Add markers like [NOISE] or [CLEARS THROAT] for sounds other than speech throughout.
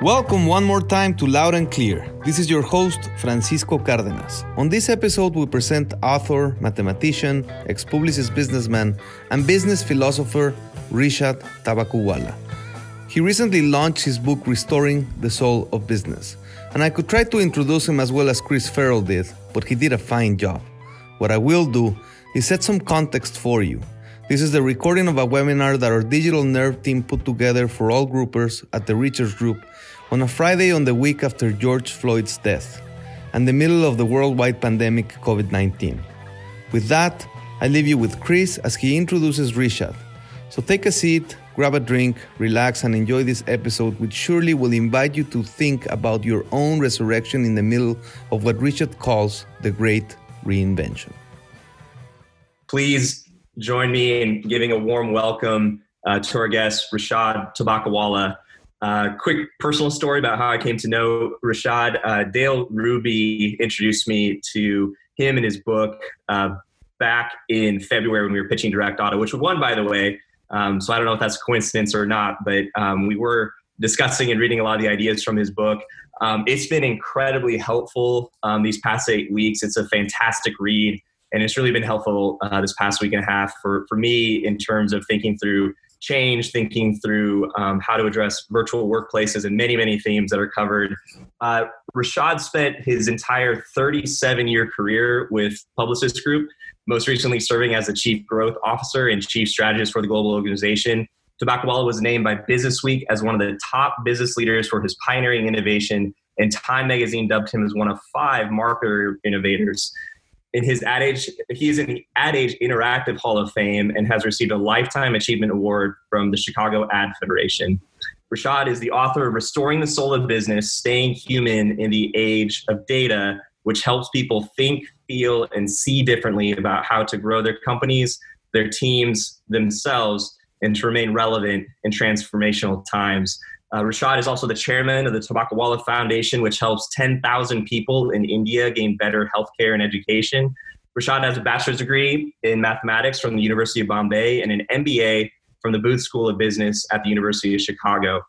Welcome one more time to Loud and Clear. This is your host, Francisco Cardenas. On this episode, we present author, mathematician, ex Publicis businessman, and business philosopher Rishad Tobaccowala. He recently launched his book, Restoring the Soul of Business. And I could try to introduce him as well as Chris Farrell did, but he did a fine job. What I will do is set some context for you. This is the recording of a webinar that our Digital Nerve team put together for all groupers at the Richards Group on a Friday on the week after George Floyd's death and the middle of the worldwide pandemic COVID 19. With that, I leave you with Chris as he introduces Rishad. So take a seat, grab a drink, relax, and enjoy this episode, which surely will invite you to think about your own resurrection in the middle of what Rishad calls the great reinvention. Please join me in giving a warm welcome uh, to our guest, Rishad Tobaccowala. Uh, quick personal story about how I came to know Rashad. Uh, Dale Ruby introduced me to him and his book uh, back in February when we were pitching Direct Auto, which won, by the way. Um, so I don't know if that's a coincidence or not, but um, we were discussing and reading a lot of the ideas from his book. Um, it's been incredibly helpful um, these past eight weeks. It's a fantastic read, and it's really been helpful uh, this past week and a half for, for me in terms of thinking through change, thinking through um, how to address virtual workplaces and many, many themes that are covered. Uh, Rishad spent his entire 37 year career with Publicis Group, most recently serving as the Chief Growth Officer and Chief Strategist for the global organization. Tobaccowala was named by Businessweek as one of the top business leaders for his pioneering innovation, and Time Magazine dubbed him as one of five marketer innovators in his Ad Age, he's in the Ad Age Interactive Hall of Fame and has received a Lifetime Achievement Award from the Chicago Ad Federation. Rashad is the author of Restoring the Soul of Business Staying Human in the Age of Data, which helps people think, feel, and see differently about how to grow their companies, their teams, themselves, and to remain relevant in transformational times. Uh, Rishad is also the chairman of the Tobaccowala Foundation, which helps 10,000 people in India gain better healthcare and education. Rashad has a bachelor's degree in mathematics from the University of Bombay and an MBA from the Booth School of Business at the University of Chicago.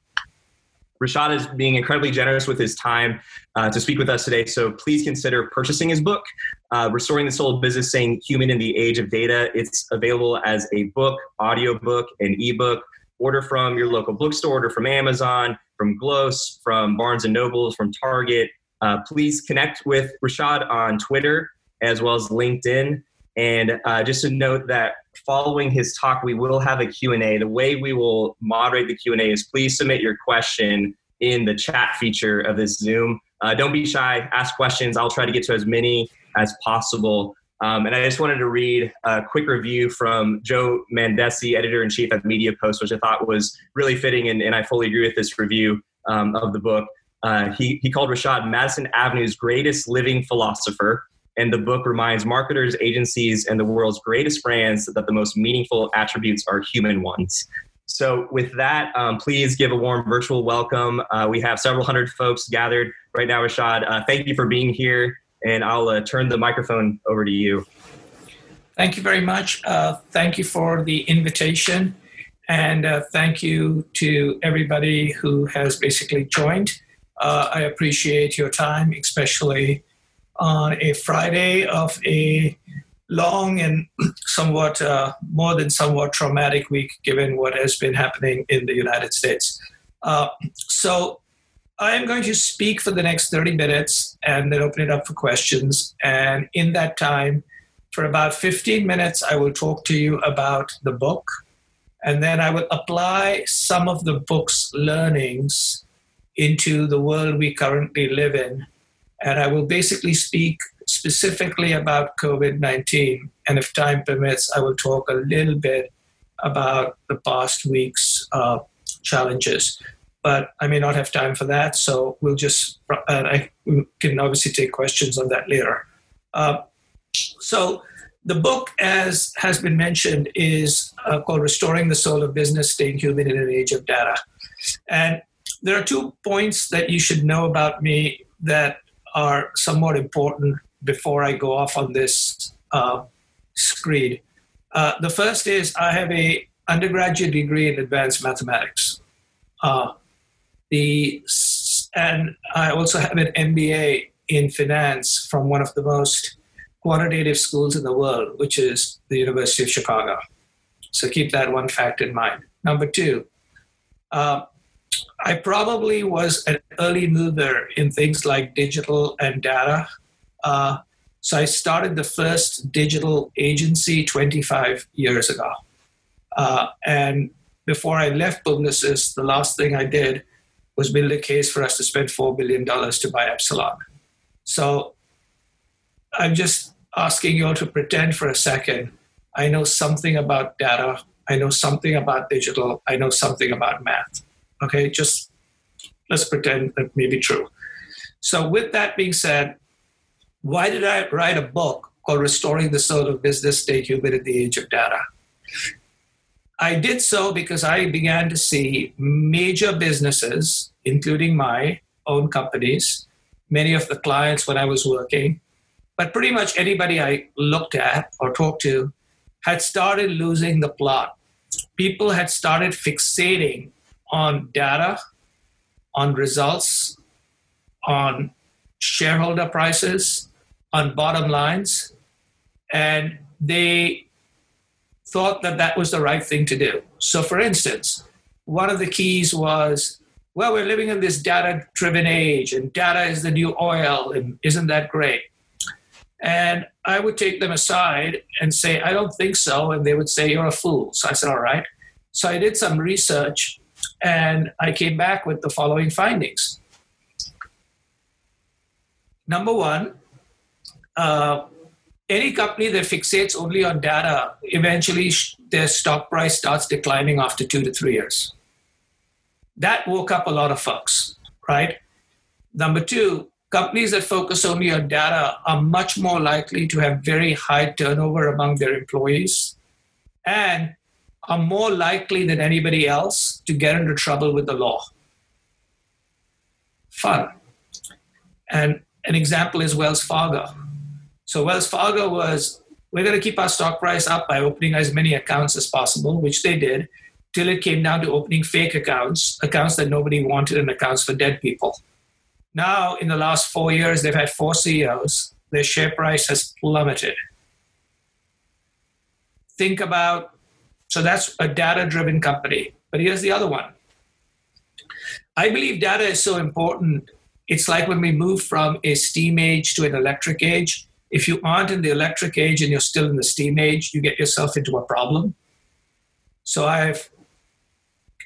Rishad is being incredibly generous with his time uh, to speak with us today, so please consider purchasing his book, uh, Restoring the Soul of Business, Staying Human in the Age of Data. It's available as a book, audiobook, and ebook order from your local bookstore, order from Amazon, from Glos, from Barnes and Nobles, from Target. Uh, please connect with Rashad on Twitter as well as LinkedIn. And uh, just to note that following his talk, we will have a Q&A. The way we will moderate the Q&A is please submit your question in the chat feature of this Zoom. Uh, don't be shy, ask questions. I'll try to get to as many as possible. Um, and I just wanted to read a quick review from Joe Mandese, editor in chief at Media Post, which I thought was really fitting, and, and I fully agree with this review um, of the book. Uh, he, he called Rashad Madison Avenue's greatest living philosopher, and the book reminds marketers, agencies, and the world's greatest brands that the most meaningful attributes are human ones. So, with that, um, please give a warm virtual welcome. Uh, we have several hundred folks gathered right now, Rishad. Uh, thank you for being here and I'll uh, turn the microphone over to you. Thank you very much. Uh, thank you for the invitation, and uh, thank you to everybody who has basically joined. Uh, I appreciate your time, especially on a Friday of a long and [CLEARS THROAT] somewhat uh, more than somewhat traumatic week, given what has been happening in the United States. Uh, so I am going to speak for the next 30 minutes and then open it up for questions. And in that time, for about 15 minutes, I will talk to you about the book. And then I will apply some of the book's learnings into the world we currently live in. And I will basically speak specifically about COVID 19. And if time permits, I will talk a little bit about the past week's uh, challenges but I may not have time for that. So we'll just, and I can obviously take questions on that later. Uh, so the book, as has been mentioned, is uh, called Restoring the Soul of Business, Staying Human in an Age of Data. And there are two points that you should know about me that are somewhat important before I go off on this uh, screed. Uh, the first is I have a undergraduate degree in advanced mathematics. Uh, the and I also have an MBA in finance from one of the most quantitative schools in the world, which is the University of Chicago. So keep that one fact in mind. Number two, uh, I probably was an early mover in things like digital and data. Uh, so I started the first digital agency 25 years ago. Uh, and before I left Publicis, the last thing I did was build a case for us to spend $4 billion to buy Epsilon. So I'm just asking you all to pretend for a second I know something about data, I know something about digital, I know something about math. Okay, just let's pretend that may be true. So, with that being said, why did I write a book called Restoring the Soul of Business Stay Human in the Age of Data? I did so because I began to see major businesses, including my own companies, many of the clients when I was working, but pretty much anybody I looked at or talked to had started losing the plot. People had started fixating on data, on results, on shareholder prices, on bottom lines, and they thought that that was the right thing to do. So, for instance, one of the keys was, well, we're living in this data driven age, and data is the new oil, and isn't that great? And I would take them aside and say, I don't think so. And they would say, You're a fool. So I said, All right. So I did some research and I came back with the following findings. Number one, uh, any company that fixates only on data, eventually their stock price starts declining after two to three years. That woke up a lot of folks, right? Number two, companies that focus only on data are much more likely to have very high turnover among their employees and are more likely than anybody else to get into trouble with the law. Fun. And an example is Wells Fargo. So Wells Fargo was, we're going to keep our stock price up by opening as many accounts as possible, which they did, till it came down to opening fake accounts, accounts that nobody wanted, and accounts for dead people. Now, in the last four years, they've had four CEOs. Their share price has plummeted. Think about, so that's a data driven company. But here's the other one. I believe data is so important. It's like when we move from a steam age to an electric age. If you aren't in the electric age and you're still in the steam age, you get yourself into a problem. So I've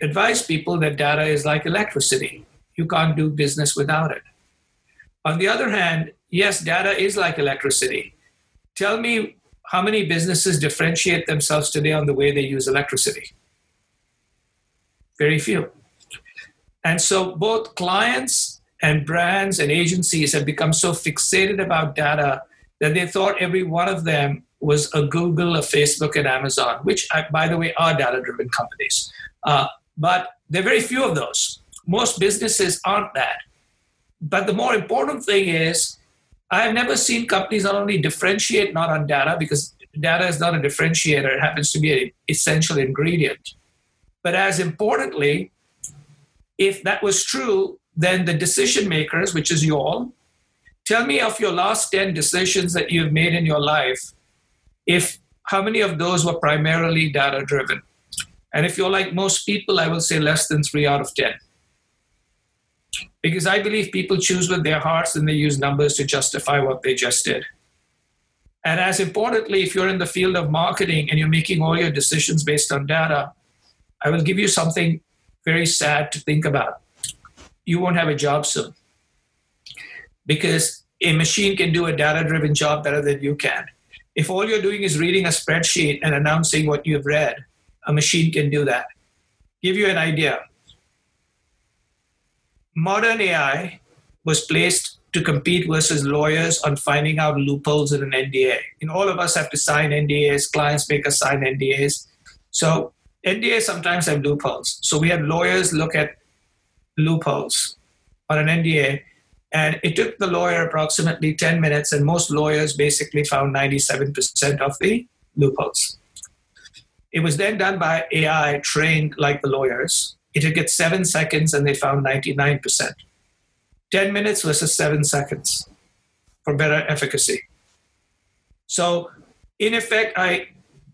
advised people that data is like electricity you can't do business without it. On the other hand, yes, data is like electricity. Tell me how many businesses differentiate themselves today on the way they use electricity? Very few. And so both clients and brands and agencies have become so fixated about data that they thought every one of them was a Google, a Facebook, and Amazon, which, uh, by the way, are data driven companies. Uh, but there are very few of those. Most businesses aren't that. But the more important thing is, I've never seen companies not only differentiate not on data, because data is not a differentiator, it happens to be an essential ingredient. But as importantly, if that was true, then the decision makers, which is you all, tell me of your last 10 decisions that you've made in your life, if how many of those were primarily data driven? And if you're like most people, I will say less than three out of 10 because I believe people choose with their hearts and they use numbers to justify what they just did. And as importantly, if you're in the field of marketing and you're making all your decisions based on data, I will give you something very sad to think about. You won't have a job soon because a machine can do a data driven job better than you can. If all you're doing is reading a spreadsheet and announcing what you've read, a machine can do that. Give you an idea modern AI was placed to compete versus lawyers on finding out loopholes in an NDA. And all of us have to sign NDAs, clients make us sign NDAs. So NDAs sometimes have loopholes. So we had lawyers look at loopholes on an NDA And it took the lawyer approximately 10 minutes, and most lawyers basically found 97% of the loopholes. It was then done by AI trained like the lawyers. It took it seven seconds, and they found 99%. 10 minutes versus seven seconds for better efficacy. So, in effect, I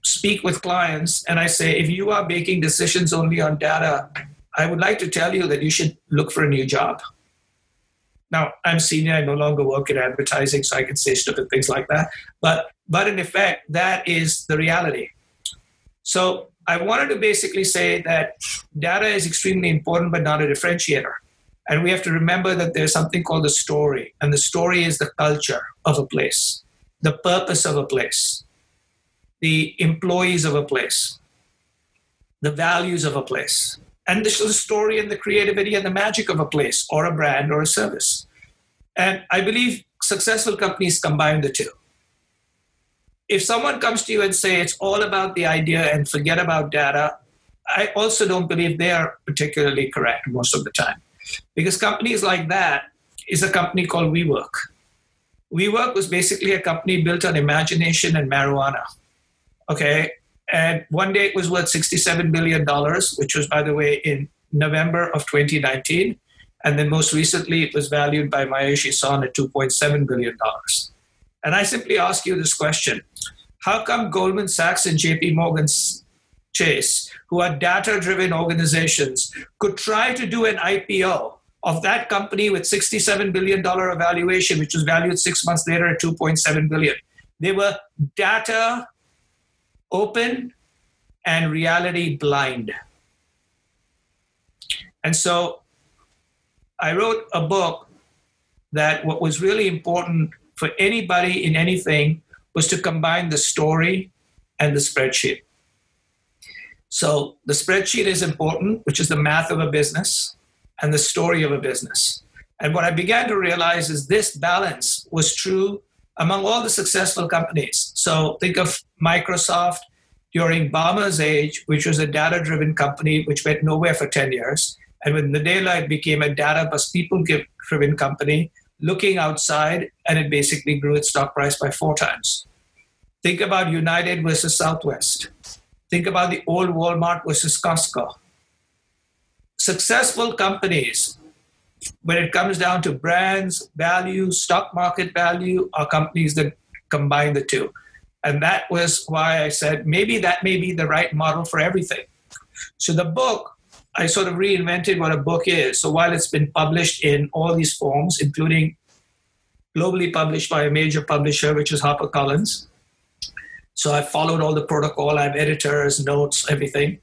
speak with clients and I say, if you are making decisions only on data, I would like to tell you that you should look for a new job. Now, I'm senior, I no longer work in advertising, so I can say stupid things like that. But, but in effect, that is the reality. So I wanted to basically say that data is extremely important, but not a differentiator. And we have to remember that there's something called the story, and the story is the culture of a place, the purpose of a place, the employees of a place, the values of a place. And the story and the creativity and the magic of a place or a brand or a service. And I believe successful companies combine the two. If someone comes to you and say it's all about the idea and forget about data, I also don't believe they are particularly correct most of the time. Because companies like that is a company called WeWork. WeWork was basically a company built on imagination and marijuana. Okay. And one day it was worth $67 billion, which was, by the way, in November of 2019. And then most recently, it was valued by Masayoshi Son at $2.7 billion. And I simply ask you this question How come Goldman Sachs and JP Morgan Chase, who are data driven organizations, could try to do an IPO of that company with $67 billion evaluation, which was valued six months later at 2.7 billion? They were data open and reality blind. And so I wrote a book that what was really important for anybody in anything was to combine the story and the spreadsheet. So the spreadsheet is important, which is the math of a business, and the story of a business. And what I began to realize is this balance was true among all the successful companies. So think of Microsoft during Ballmer's age, which was a data driven company which went nowhere for 10 years. And when Nadella became a data plus people driven company, looking outside, and it basically grew its stock price by four times. Think about United versus Southwest. Think about the old Walmart versus Costco. Successful companies, when it comes down to brands, value, stock market value, are companies that combine the two. And that was why I said maybe that may be the right model for everything. So the book, I sort of reinvented what a book is. So while it's been published in all these forms, including globally published by a major publisher, which is HarperCollins. So I followed all the protocol. I have editors, notes, everything.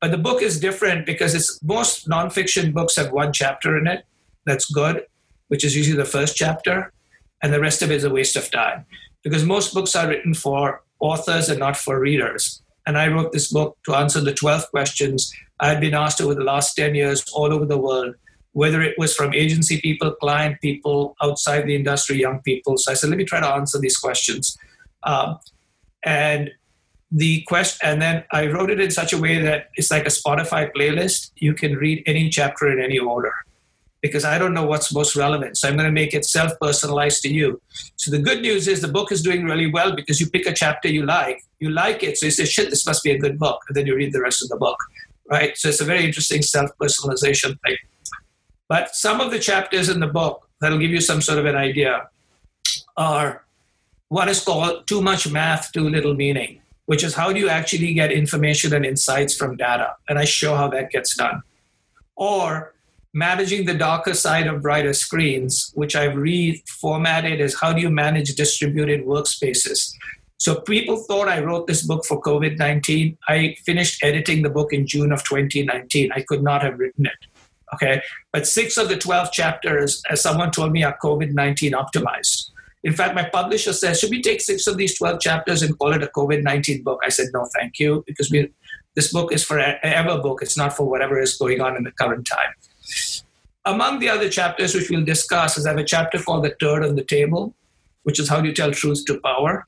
But the book is different because it's most nonfiction books have one chapter in it that's good, which is usually the first chapter, and the rest of it is a waste of time because most books are written for authors and not for readers. And I wrote this book to answer the 12 questions I had been asked over the last 10 years all over the world, whether it was from agency people, client people, outside the industry, young people. So I said, let me try to answer these questions. Um, and the question, and then I wrote it in such a way that it's like a Spotify playlist. You can read any chapter in any order because I don't know what's most relevant. So I'm going to make it self personalized to you. So the good news is the book is doing really well because you pick a chapter you like, you like it. So you say, shit, this must be a good book. And then you read the rest of the book, right? So it's a very interesting self personalization thing. But some of the chapters in the book that'll give you some sort of an idea are what is called too much math, too little meaning, which is how do you actually get information and insights from data? And I show how that gets done. Or managing the darker side of brighter screens, which I've reformatted as how do you manage distributed workspaces. So people thought I wrote this book for COVID 19. I finished editing the book in June of 2019. I could not have written it. Okay. But six of the 12 chapters, as someone told me, are COVID 19 optimized. In fact, my publisher says, should we take six of these 12 chapters and call it a COVID 19 book? I said, no, thank you, because we, this book is for ever book. It's not for whatever is going on in the current time. Among the other chapters which we'll discuss is I have a chapter called The Turd on the Table, which is how do you tell truth to power.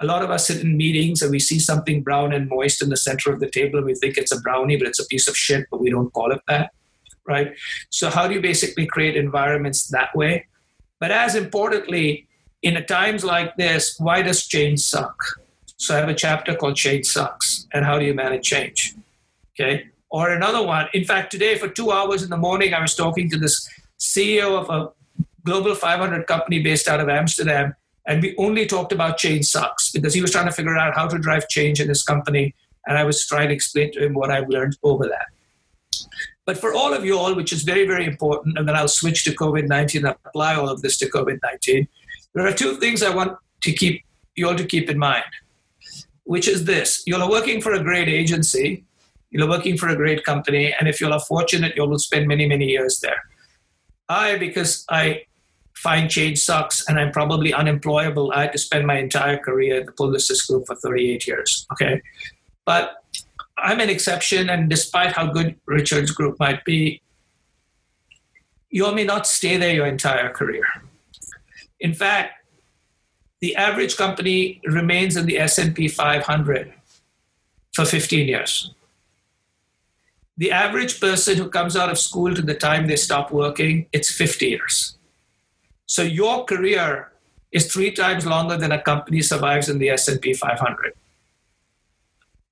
A lot of us sit in meetings and we see something brown and moist in the center of the table and we think it's a brownie, but it's a piece of shit, but we don't call it that, right? So, how do you basically create environments that way? But as importantly, in a times like this, why does change suck? So I have a chapter called Change Sucks and How Do You Manage Change? Okay. Or another one. In fact, today for two hours in the morning, I was talking to this CEO of a global 500 company based out of Amsterdam. And we only talked about change sucks because he was trying to figure out how to drive change in his company. And I was trying to explain to him what I've learned over that. But for all of you all, which is very, very important, and then I'll switch to COVID 19 and apply all of this to COVID 19, there are two things I want to keep you all to keep in mind, which is this you're working for a great agency, you're working for a great company, and if you're fortunate, you will spend many, many years there. I, because I find change sucks and I'm probably unemployable, I had to spend my entire career at the Publicis School for 38 years. Okay. But I'm an exception, and despite how good Richard's group might be, you may not stay there your entire career. In fact, the average company remains in the S&P 500 for 15 years. The average person who comes out of school to the time they stop working, it's 50 years. So your career is three times longer than a company survives in the S&P 500.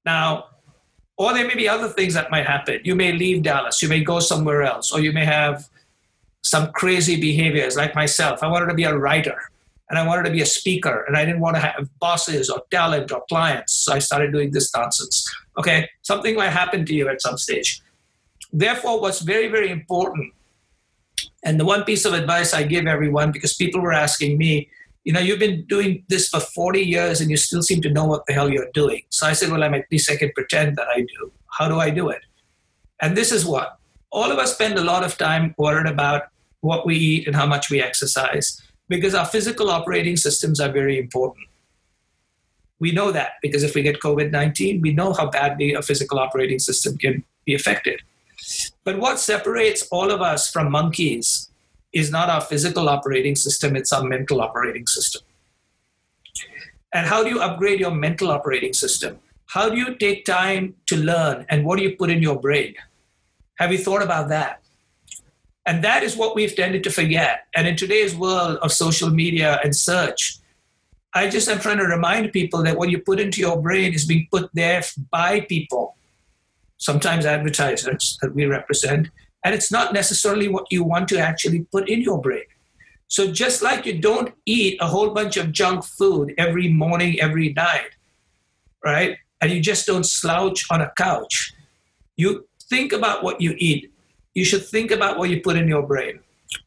Now, or there may be other things that might happen. You may leave Dallas, you may go somewhere else, or you may have some crazy behaviors like myself. I wanted to be a writer and I wanted to be a speaker and I didn't want to have bosses or talent or clients. So I started doing this nonsense. Okay, something might happen to you at some stage. Therefore, what's very, very important, and the one piece of advice I give everyone, because people were asking me, you know, you've been doing this for 40 years and you still seem to know what the hell you're doing. So I said, well, I'm at least I can pretend that I do. How do I do it? And this is what all of us spend a lot of time worried about what we eat and how much we exercise because our physical operating systems are very important. We know that because if we get COVID 19, we know how badly a physical operating system can be affected. But what separates all of us from monkeys is not our physical operating system, it's our mental operating system. And how do you upgrade your mental operating system? How do you take time to learn and what do you put in your brain? Have you thought about that? And that is what we've tended to forget. And in today's world of social media and search, I just am trying to remind people that what you put into your brain is being put there by people, sometimes advertisers that we represent, and it's not necessarily what you want to actually put in your brain. So just like you don't eat a whole bunch of junk food every morning, every night, right? And you just don't slouch on a couch. You think about what you eat. You should think about what you put in your brain.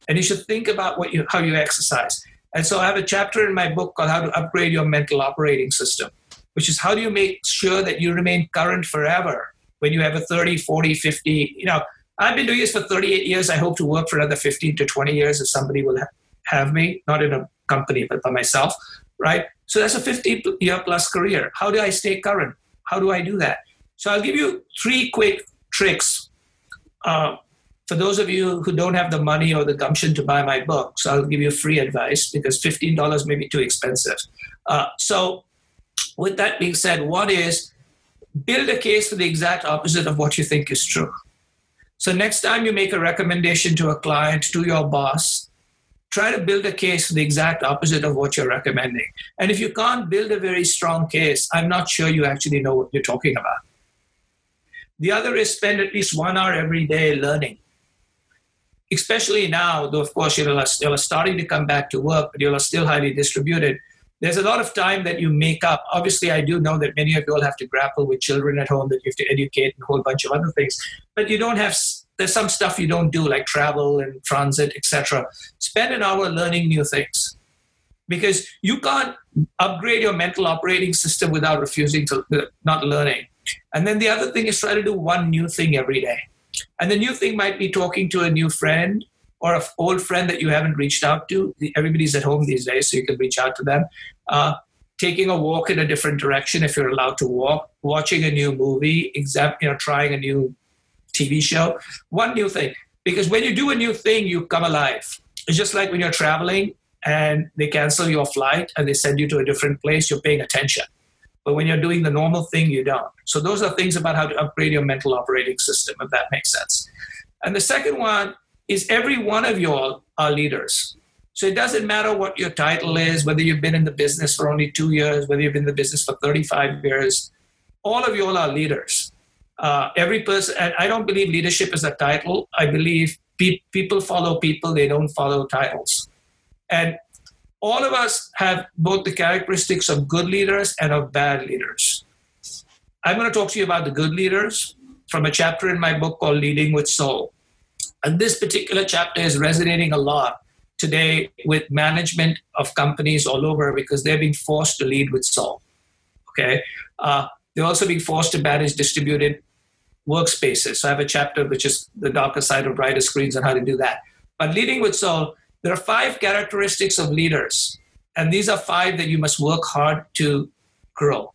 And you should think about what you, how you exercise. And so I have a chapter in my book called How to Upgrade Your Mental Operating System, which is how do you make sure that you remain current forever when you have a 30, 40, 50, you know, I've been doing this for 38 years. I hope to work for another 15 to 20 years if somebody will have me, not in a company, but by myself, right? So that's a 50 year plus career. How do I stay current? How do I do that? So I'll give you three quick tricks. Uh, for those of you who don't have the money or the gumption to buy my books, I'll give you free advice because $15 may be too expensive. Uh, so, with that being said, one is build a case for the exact opposite of what you think is true. So next time you make a recommendation to a client, to your boss, try to build a case for the exact opposite of what you're recommending. And if you can't build a very strong case, I'm not sure you actually know what you're talking about. The other is spend at least one hour every day learning. Especially now, though, of course, you're, you're starting to come back to work, but you're still highly distributed. There's a lot of time that you make up. Obviously, I do know that many of you all have to grapple with children at home that you have to educate and a whole bunch of other things. But you don't have there's some stuff you don't do like travel and transit, etc. Spend an hour learning new things because you can't upgrade your mental operating system without refusing to not learning. And then the other thing is try to do one new thing every day. And the new thing might be talking to a new friend or an old friend that you haven't reached out to. Everybody's at home these days, so you can reach out to them. Uh, taking a walk in a different direction if you're allowed to walk, watching a new movie, exam, you know, trying a new TV show. One new thing, because when you do a new thing, you come alive. It's just like when you're traveling and they cancel your flight and they send you to a different place, you're paying attention. But when you're doing the normal thing, you don't. So those are things about how to upgrade your mental operating system, if that makes sense. And the second one is every one of you all are leaders. So it doesn't matter what your title is, whether you've been in the business for only two years, whether you've been in the business for 35 years. All of you all are leaders. Uh, every person, and I don't believe leadership is a title. I believe pe- people follow people, they don't follow titles. And all of us have both the characteristics of good leaders and of bad leaders. I'm going to talk to you about the good leaders from a chapter in my book called Leading with Soul. And this particular chapter is resonating a lot today with management of companies all over because they're being forced to lead with soul. Okay. Uh, they're also being forced to manage distributed workspaces. So I have a chapter which is the darker side of brighter screens and how to do that. But leading with soul, there are five characteristics of leaders, and these are five that you must work hard to grow.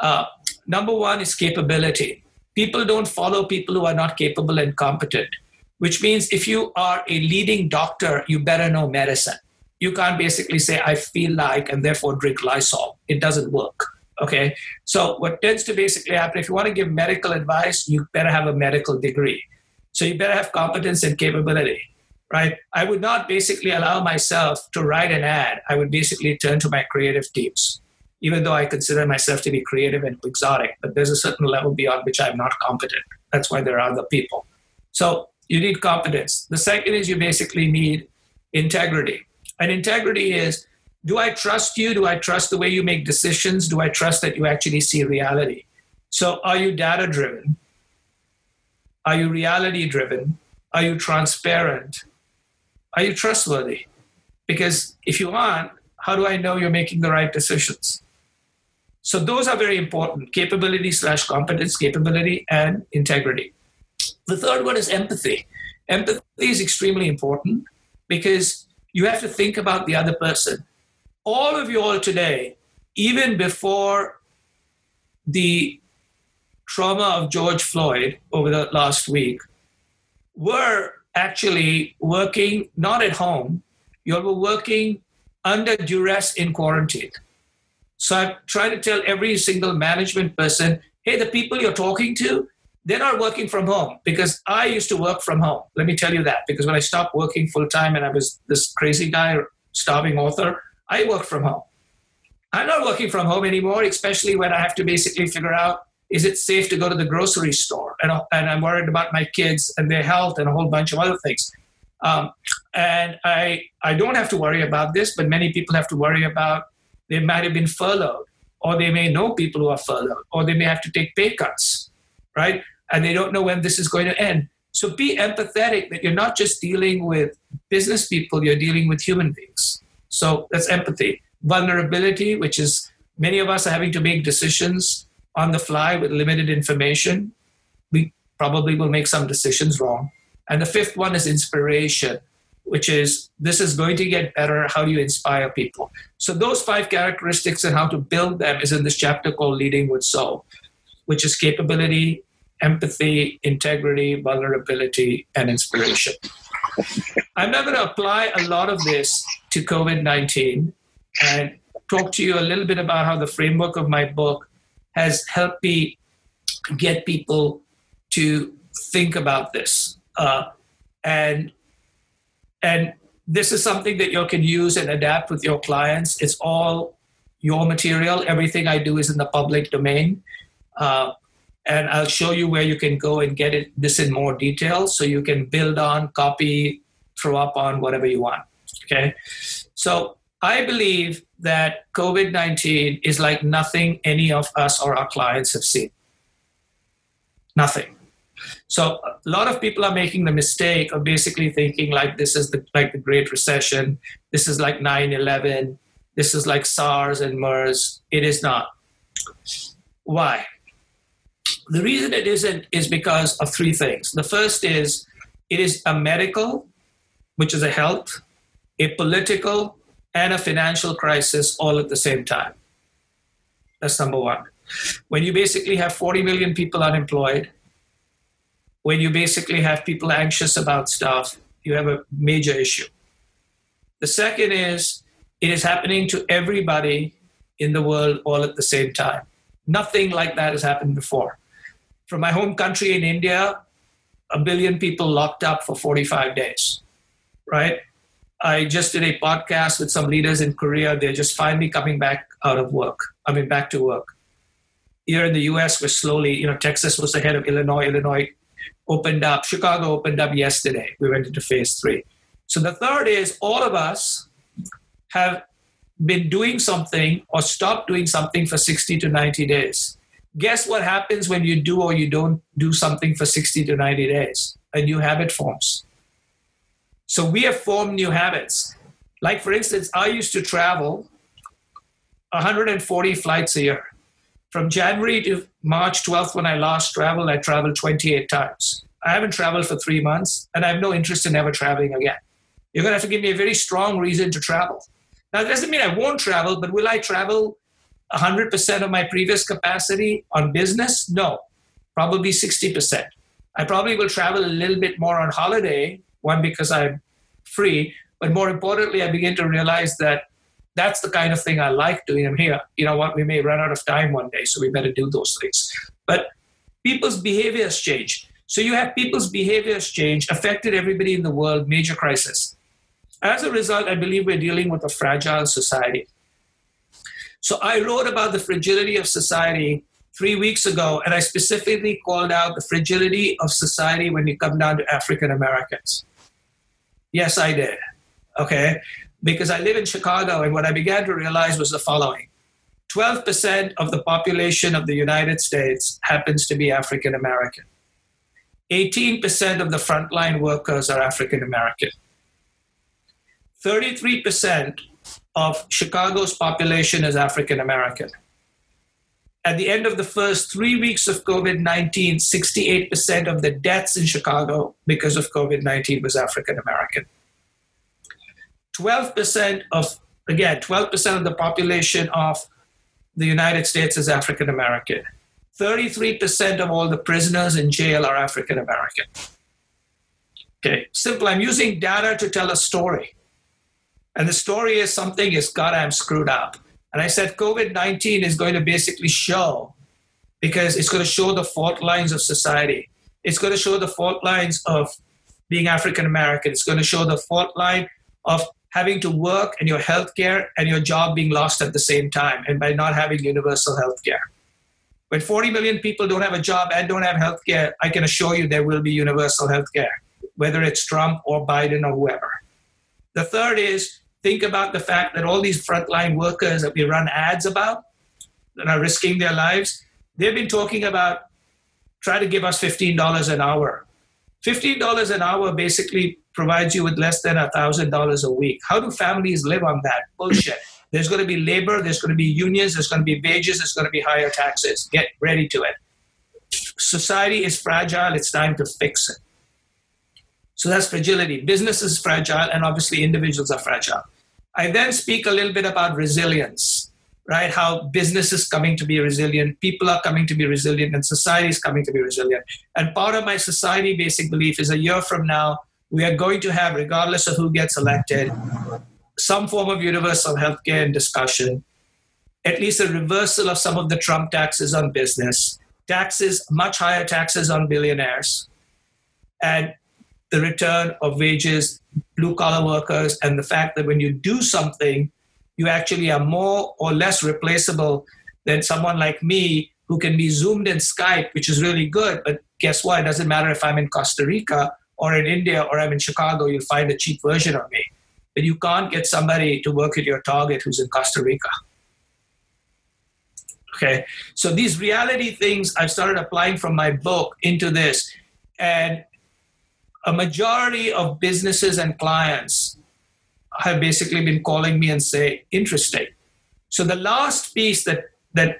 Uh, number one is capability. People don't follow people who are not capable and competent which means if you are a leading doctor, you better know medicine. You can't basically say, I feel like, and therefore drink Lysol. It doesn't work. Okay. So, what tends to basically happen, if you want to give medical advice, you better have a medical degree. So, you better have competence and capability, right? I would not basically allow myself to write an ad. I would basically turn to my creative teams, even though I consider myself to be creative and exotic. But there's a certain level beyond which I'm not competent. That's why there are other people. So, you need competence. The second is you basically need integrity. And integrity is do I trust you? Do I trust the way you make decisions? Do I trust that you actually see reality? So, are you data driven? Are you reality driven? Are you transparent? Are you trustworthy? Because if you aren't, how do I know you're making the right decisions? So, those are very important capability slash competence, capability, and integrity. The third one is empathy. Empathy is extremely important because you have to think about the other person. All of you all today, even before the trauma of George Floyd over the last week, were actually working not at home, you were working under duress in quarantine. So I try to tell every single management person hey, the people you're talking to, they're not working from home because I used to work from home. Let me tell you that because when I stopped working full time and I was this crazy guy, starving author, I worked from home. I'm not working from home anymore, especially when I have to basically figure out is it safe to go to the grocery store? And, and I'm worried about my kids and their health and a whole bunch of other things. Um, and I, I don't have to worry about this, but many people have to worry about they might have been furloughed, or they may know people who are furloughed, or they may have to take pay cuts, right? and they don't know when this is going to end. So be empathetic that you're not just dealing with business people, you're dealing with human beings. So that's empathy. Vulnerability, which is many of us are having to make decisions on the fly with limited information. We probably will make some decisions wrong. And the fifth one is inspiration, which is this is going to get better. How do you inspire people? So those five characteristics and how to build them is in this chapter called Leading with Soul, which is capability, empathy, integrity, vulnerability, and inspiration. I'm now going to apply a lot of this to COVID 19 and talk to you a little bit about how the framework of my book has helped me get people to think about this. Uh, and and this is something that you can use and adapt with your clients. It's all your material. Everything I do is in the public domain. Uh, and I'll show you where you can go and get it this in more detail so you can build on, copy, throw up on whatever you want. Okay. So I believe that COVID 19 is like nothing any of us or our clients have seen. Nothing. So a lot of people are making the mistake of basically thinking like this is the, like the Great Recession, this is like 9 11, this is like SARS and MERS. It is not. Why? The reason it isn't is because of three things. The first is it is a medical, which is a health, a political, and a financial crisis all at the same time. That's number one. When you basically have 40 million people unemployed, when you basically have people anxious about stuff, you have a major issue. The second is it is happening to everybody in the world all at the same time. Nothing like that has happened before from my home country in India, a billion people locked up for 45 days, right? I just did a podcast with some leaders in Korea. They're just finally coming back out of work. I mean, back to work. Here in the US, we're slowly, you know, Texas was ahead of Illinois. Illinois opened up. Chicago opened up yesterday. We went into phase three. So the third is all of us have been doing something or stopped doing something for 60 to 90 days. Guess what happens when you do or you don't do something for 60 to 90 days? A new habit forms. So we have formed new habits. Like, for instance, I used to travel 140 flights a year. From January to March 12th, when I last traveled, I traveled 28 times. I haven't traveled for three months, and I have no interest in ever traveling again. You're going to have to give me a very strong reason to travel. Now, that doesn't mean I won't travel, but will I travel 100% of my previous capacity on business? No, probably 60%. I probably will travel a little bit more on holiday, one, because I'm free, but more importantly, I begin to realize that that's the kind of thing I like doing. I'm here. You know what? We may run out of time one day, so we better do those things. But people's behaviors change. So you have people's behaviors change, affected everybody in the world, major crisis. As a result, I believe we're dealing with a fragile society. So I wrote about the fragility of society three weeks ago, and I specifically called out the fragility of society when you come down to African Americans. Yes, I did. Okay. Because I live in Chicago, and what I began to realize was the following 12% of the population of the United States happens to be African American. 18% of the frontline workers are African American. 33% of Chicago's population is African American. At the end of the first three weeks of COVID 19, 68% of the deaths in Chicago because of COVID 19 was African American. 12% of, again, 12% of the population of the United States is African American. 33% of all the prisoners in jail are African American. Okay, simple. I'm using data to tell a story. And the story is something is, God, I'm screwed up. And I said, COVID 19 is going to basically show, because it's going to show the fault lines of society. It's going to show the fault lines of being African American. It's going to show the fault line of having to work and your health care and your job being lost at the same time, and by not having universal health care. When 40 million people don't have a job and don't have health care, I can assure you there will be universal health care, whether it's Trump or Biden or whoever. The third is think about the fact that all these frontline workers that we run ads about that are risking their lives, they've been talking about try to give us $15 an hour. $15 an hour basically provides you with less than $1,000 a week. How do families live on that? Bullshit. There's going to be labor, there's going to be unions, there's going to be wages, there's going to be higher taxes. Get ready to it. Society is fragile, it's time to fix it. So that's fragility. Business is fragile, and obviously individuals are fragile. I then speak a little bit about resilience, right? How business is coming to be resilient, people are coming to be resilient, and society is coming to be resilient. And part of my society basic belief is a year from now, we are going to have, regardless of who gets elected, some form of universal health care and discussion, at least a reversal of some of the Trump taxes on business, taxes, much higher taxes on billionaires, and the return of wages, blue collar workers, and the fact that when you do something, you actually are more or less replaceable than someone like me who can be zoomed in Skype, which is really good. But guess what? It doesn't matter if I'm in Costa Rica or in India or I'm in Chicago, you'll find a cheap version of me. But you can't get somebody to work at your target who's in Costa Rica. Okay, so these reality things I've started applying from my book into this. And a majority of businesses and clients have basically been calling me and say, interesting. So the last piece that that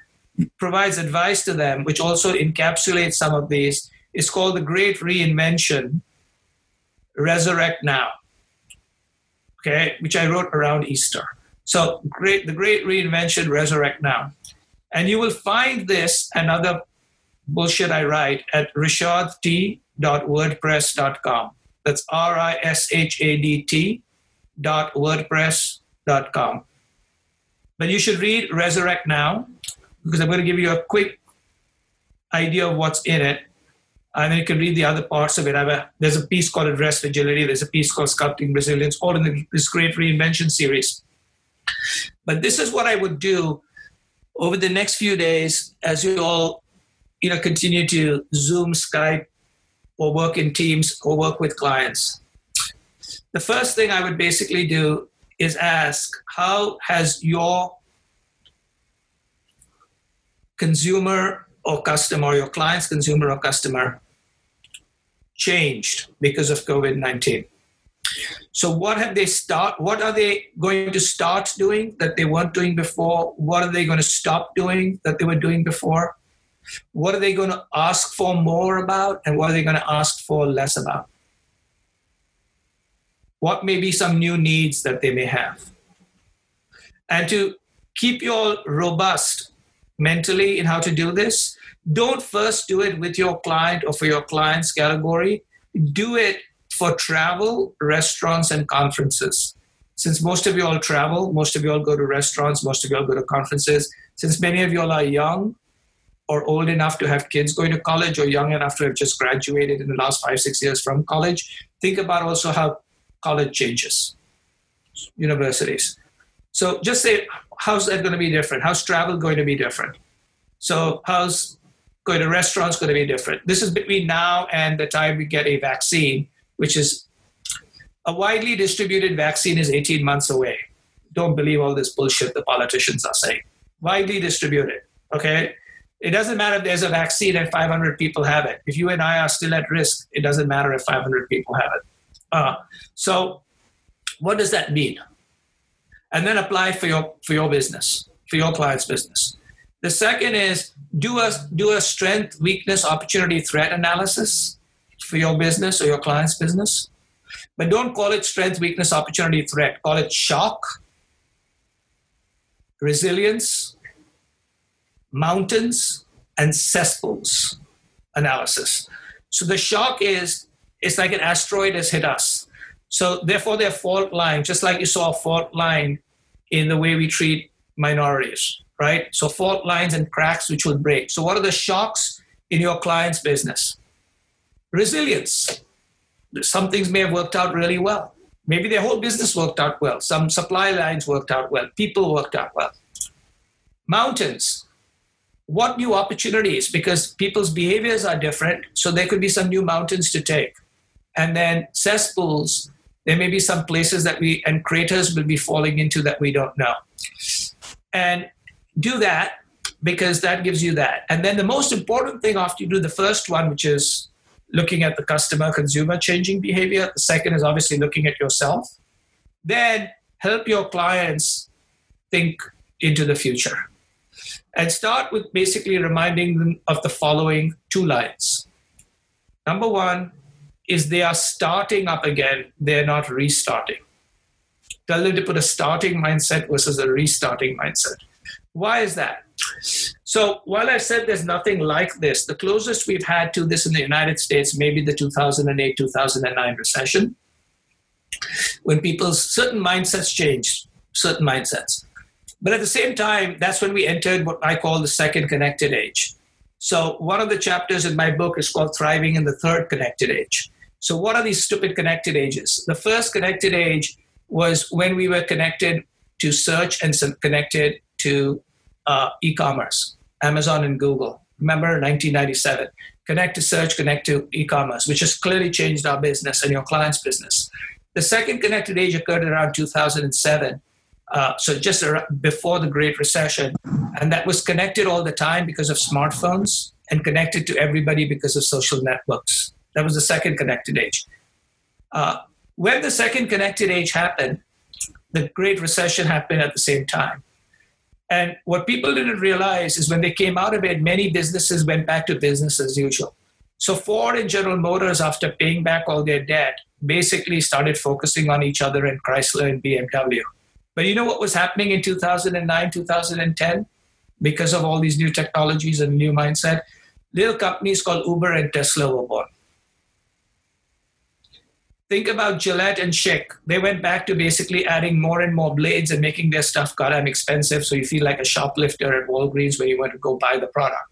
provides advice to them, which also encapsulates some of these, is called the Great Reinvention. Resurrect Now. Okay, which I wrote around Easter. So great, the Great Reinvention, Resurrect Now. And you will find this and other bullshit I write at Rishadt T That's R I S H A D T dot wordpress.com. But you should read Resurrect Now because I'm going to give you a quick idea of what's in it. And then you can read the other parts of it. A, there's a piece called Address Fragility. There's a piece called Sculpting Resilience, all in the, this great reinvention series. But this is what I would do over the next few days as you all, you know, continue to Zoom, Skype, or work in teams or work with clients. The first thing I would basically do is ask, how has your consumer or customer, your client's consumer or customer, changed because of COVID 19? So what have they start what are they going to start doing that they weren't doing before? What are they going to stop doing that they were doing before? What are they going to ask for more about and what are they going to ask for less about? What may be some new needs that they may have? And to keep you all robust mentally in how to do this, don't first do it with your client or for your client's category. Do it for travel, restaurants, and conferences. Since most of you all travel, most of you all go to restaurants, most of you all go to conferences, since many of you all are young or old enough to have kids going to college or young enough to have just graduated in the last five, six years from college, think about also how college changes, universities. So just say, how's that going to be different? How's travel going to be different? So how's going to restaurants going to be different? This is between now and the time we get a vaccine, which is a widely distributed vaccine is 18 months away. Don't believe all this bullshit the politicians are saying. Widely distributed. Okay. It doesn't matter if there's a vaccine and 500 people have it. If you and I are still at risk, it doesn't matter if 500 people have it. Uh, so, what does that mean? And then apply for your for your business, for your client's business. The second is do a do a strength, weakness, opportunity, threat analysis for your business or your client's business. But don't call it strength, weakness, opportunity, threat. Call it shock, resilience, mountains and cesspools analysis. So the shock is it's like an asteroid has hit us. So therefore, they're fault lines, just like you saw a fault line in the way we treat minorities, right? So fault lines and cracks which will break. So what are the shocks in your client's business? Resilience. Some things may have worked out really well. Maybe their whole business worked out well. Some supply lines worked out well. People worked out well. Mountains what new opportunities because people's behaviors are different so there could be some new mountains to take. And then cesspools there may be some places that we and craters will be falling into that we don't know. And do that because that gives you that. And then the most important thing after you do the first one which is looking at the customer consumer changing behavior the second is obviously looking at yourself then help your clients think into the future and start with basically reminding them of the following two lines. Number one is they are starting up again, they're not restarting. Tell them to put a starting mindset versus a restarting mindset. Why is that? So, while I said there's nothing like this, the closest we've had to this in the United States may be the 2008 2009 recession, when people's certain mindsets changed, certain mindsets. But at the same time, that's when we entered what I call the second connected age. So, one of the chapters in my book is called Thriving in the Third Connected Age. So, what are these stupid connected ages? The first connected age was when we were connected to search and connected to uh, e commerce, Amazon and Google. Remember 1997? Connect to search, connect to e commerce, which has clearly changed our business and your client's business. The second connected age occurred around 2007 uh, so just before the Great Recession, and that was connected all the time because of smartphones and connected to everybody because of social networks. That was the second connected age. Uh, when the second connected age happened, the Great Recession happened at the same time. And what people didn't realize is when they came out of it, many businesses went back to business as usual. So Ford and General Motors, after paying back all their debt, basically started focusing on each other and Chrysler and BMW. But you know what was happening in 2009, 2010? Because of all these new technologies and new mindset, little companies called Uber and Tesla were born. Think about Gillette and Schick. They went back to basically adding more and more blades and making their stuff goddamn expensive so you feel like a shoplifter at Walgreens when you want to go buy the product.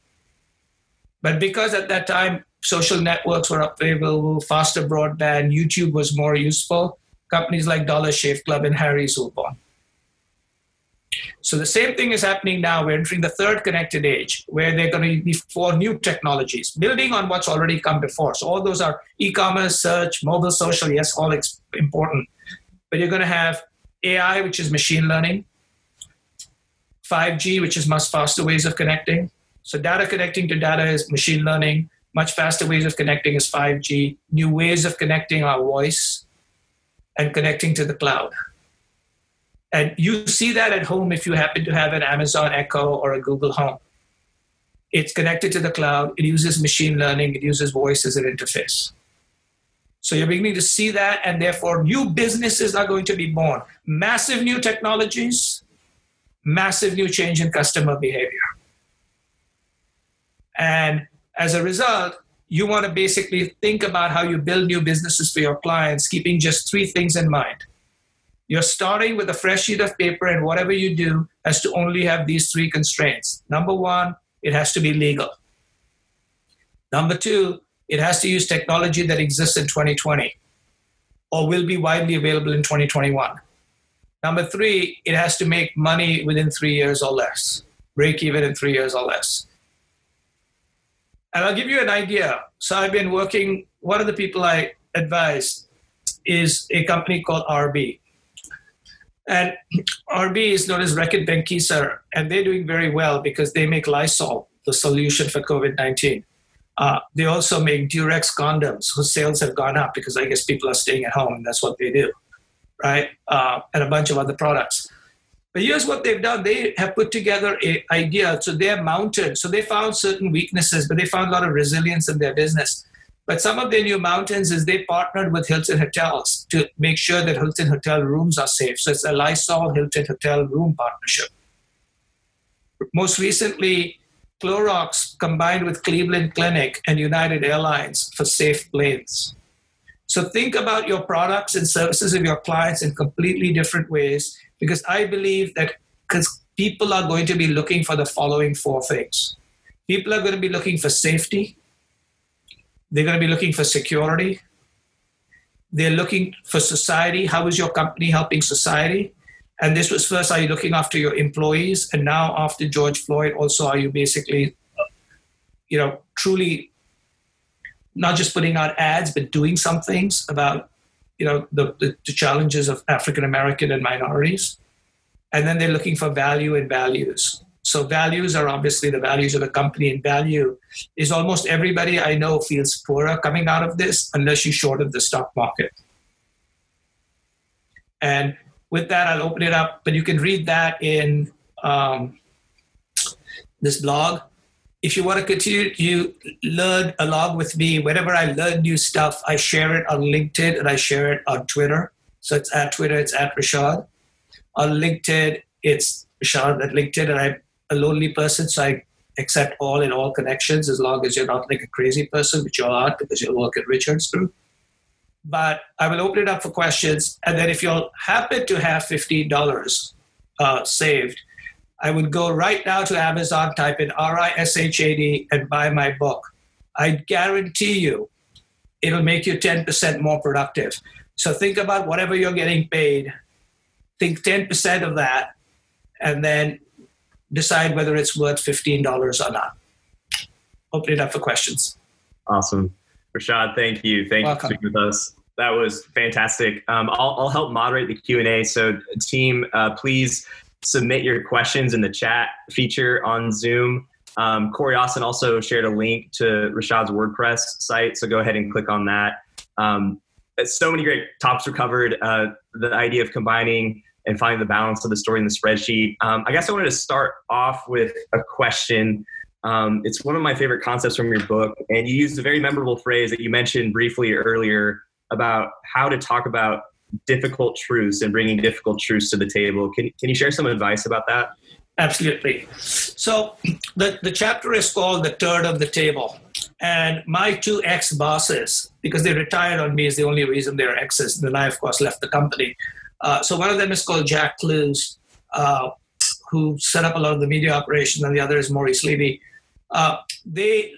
But because at that time social networks were available, faster broadband, YouTube was more useful. Companies like Dollar Shave Club and Harry's were born. So the same thing is happening now. We're entering the third connected age where there are going to be four new technologies building on what's already come before. So all those are e-commerce, search, mobile, social, yes, all ex- important. But you're going to have AI, which is machine learning, 5G, which is much faster ways of connecting. So data connecting to data is machine learning. Much faster ways of connecting is 5G. New ways of connecting our voice and connecting to the cloud. And you see that at home if you happen to have an Amazon Echo or a Google Home. It's connected to the cloud, it uses machine learning, it uses voice as an interface. So you're beginning to see that, and therefore new businesses are going to be born. Massive new technologies, massive new change in customer behavior. And as a result, you want to basically think about how you build new businesses for your clients, keeping just three things in mind you're starting with a fresh sheet of paper, and whatever you do has to only have these three constraints. Number one, it has to be legal. Number two, it has to use technology that exists in 2020 or will be widely available in 2021. Number three, it has to make money within three years or less, break even in three years or less. And I'll give you an idea. So I've been working, one of the people I advise is a company called RB. And RB is known as Reckitt Benckiser, and they're doing very well because they make Lysol, the solution for COVID 19. Uh, they also make Durex condoms, whose sales have gone up because I guess people are staying at home, and that's what they do, right? Uh, and a bunch of other products. But here's what they've done: they have put together an idea. So they're mounted. So they found certain weaknesses, but they found a lot of resilience in their business. But some of their new mountains is they partnered with Hilton Hotels to make sure that Hilton Hotel rooms are safe. So it's a Lysol Hilton Hotel room partnership. Most recently, Clorox combined with Cleveland Clinic and United Airlines for safe planes. So think about your products and services of your clients in completely different ways because I believe that because people are going to be looking for the following four things. People are going to be looking for safety, they're going to be looking for security. They're looking for society. How is your company helping society? And this was first, are you looking after your employees? And now, after George Floyd, also, are you basically, you know, truly not just putting out ads, but doing some things about, you know, the, the, the challenges of African American and minorities? And then they're looking for value and values. So values are obviously the values of the company, and value is almost everybody I know feels poorer coming out of this unless you shorted the stock market. And with that, I'll open it up, but you can read that in um, this blog. If you want to continue to learn along with me, whenever I learn new stuff, I share it on LinkedIn and I share it on Twitter. So it's at Twitter, it's at Rishad. On LinkedIn, it's Rishad at LinkedIn, and I a lonely person, so I accept all in all connections as long as you're not like a crazy person, which you aren't because you work at Richards Group. But I will open it up for questions, and then if you'll happen to have fifteen dollars uh, saved, I would go right now to Amazon, type in R I S H A D, and buy my book. I guarantee you, it'll make you ten percent more productive. So think about whatever you're getting paid. Think ten percent of that, and then decide whether it's worth $15 or not. Open it up for questions. Awesome. Rishad, thank you. Thank Welcome. you for speaking with us. That was fantastic. Um, I'll, I'll, help moderate the Q&A. So team, uh, please submit your questions in the chat feature on Zoom. Um, Corey Austin also shared a link to Rishad's WordPress site, so go ahead and click on that. Um, so many great topics were covered. Uh, the idea of combining and finding the balance of the story in the spreadsheet. Um, I guess I wanted to start off with a question. Um, it's one of my favorite concepts from your book, and you used a very memorable phrase that you mentioned briefly earlier about how to talk about difficult truths and bringing difficult truths to the table. Can, can you share some advice about that? Absolutely. So the, the chapter is called The Turd of the Table. And my two ex bosses, because they retired on me, is the only reason they're exes. And then I, of course, left the company. Uh, so one of them is called Jack Klues, uh, who set up a lot of the media operations, and the other is Maurice Levy. Uh, they,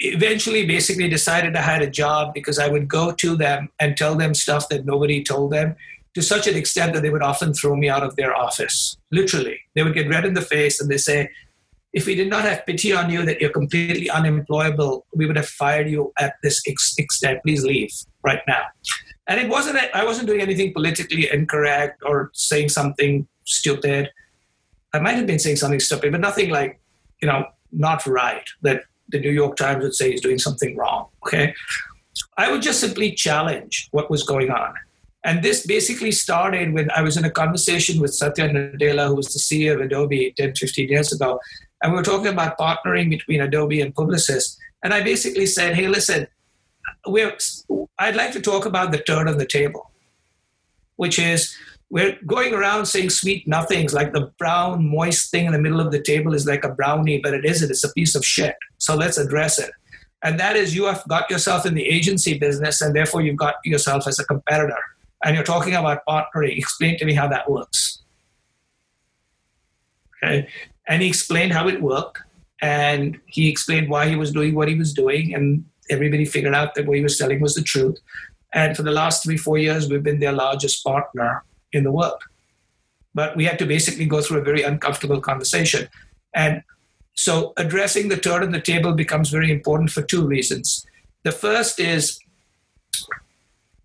eventually basically decided I had a job because I would go to them and tell them stuff that nobody told them to such an extent that they would often throw me out of their office. Literally. They would get red in the face and they say, if we did not have pity on you that you're completely unemployable, we would have fired you at this extent. Please leave right now. And it wasn't, I wasn't doing anything politically incorrect or saying something stupid. I might have been saying something stupid, but nothing like, you know, not right that the New York Times would say is doing something wrong. Okay. I would just simply challenge what was going on. And this basically started when I was in a conversation with Satya Nadella, who was the CEO of Adobe 10, 15 years ago. And we were talking about partnering between Adobe and Publicis. And I basically said, hey, listen, we're, I'd like to talk about the turd on the table, which is we're going around saying sweet nothings like the brown, moist thing in the middle of the table is like a brownie, but it isn't. It's a piece of shit. So let's address it. And that is you have got yourself in the agency business, and therefore you've got yourself as a competitor. And you're talking about partnering. Explain to me how that works. Okay. And he explained how it worked. And he explained why he was doing what he was doing. And everybody figured out that what he was telling was the truth. And for the last three, four years, we've been their largest partner in the world. But we had to basically go through a very uncomfortable conversation. And so addressing the turd on the table becomes very important for two reasons. The first is,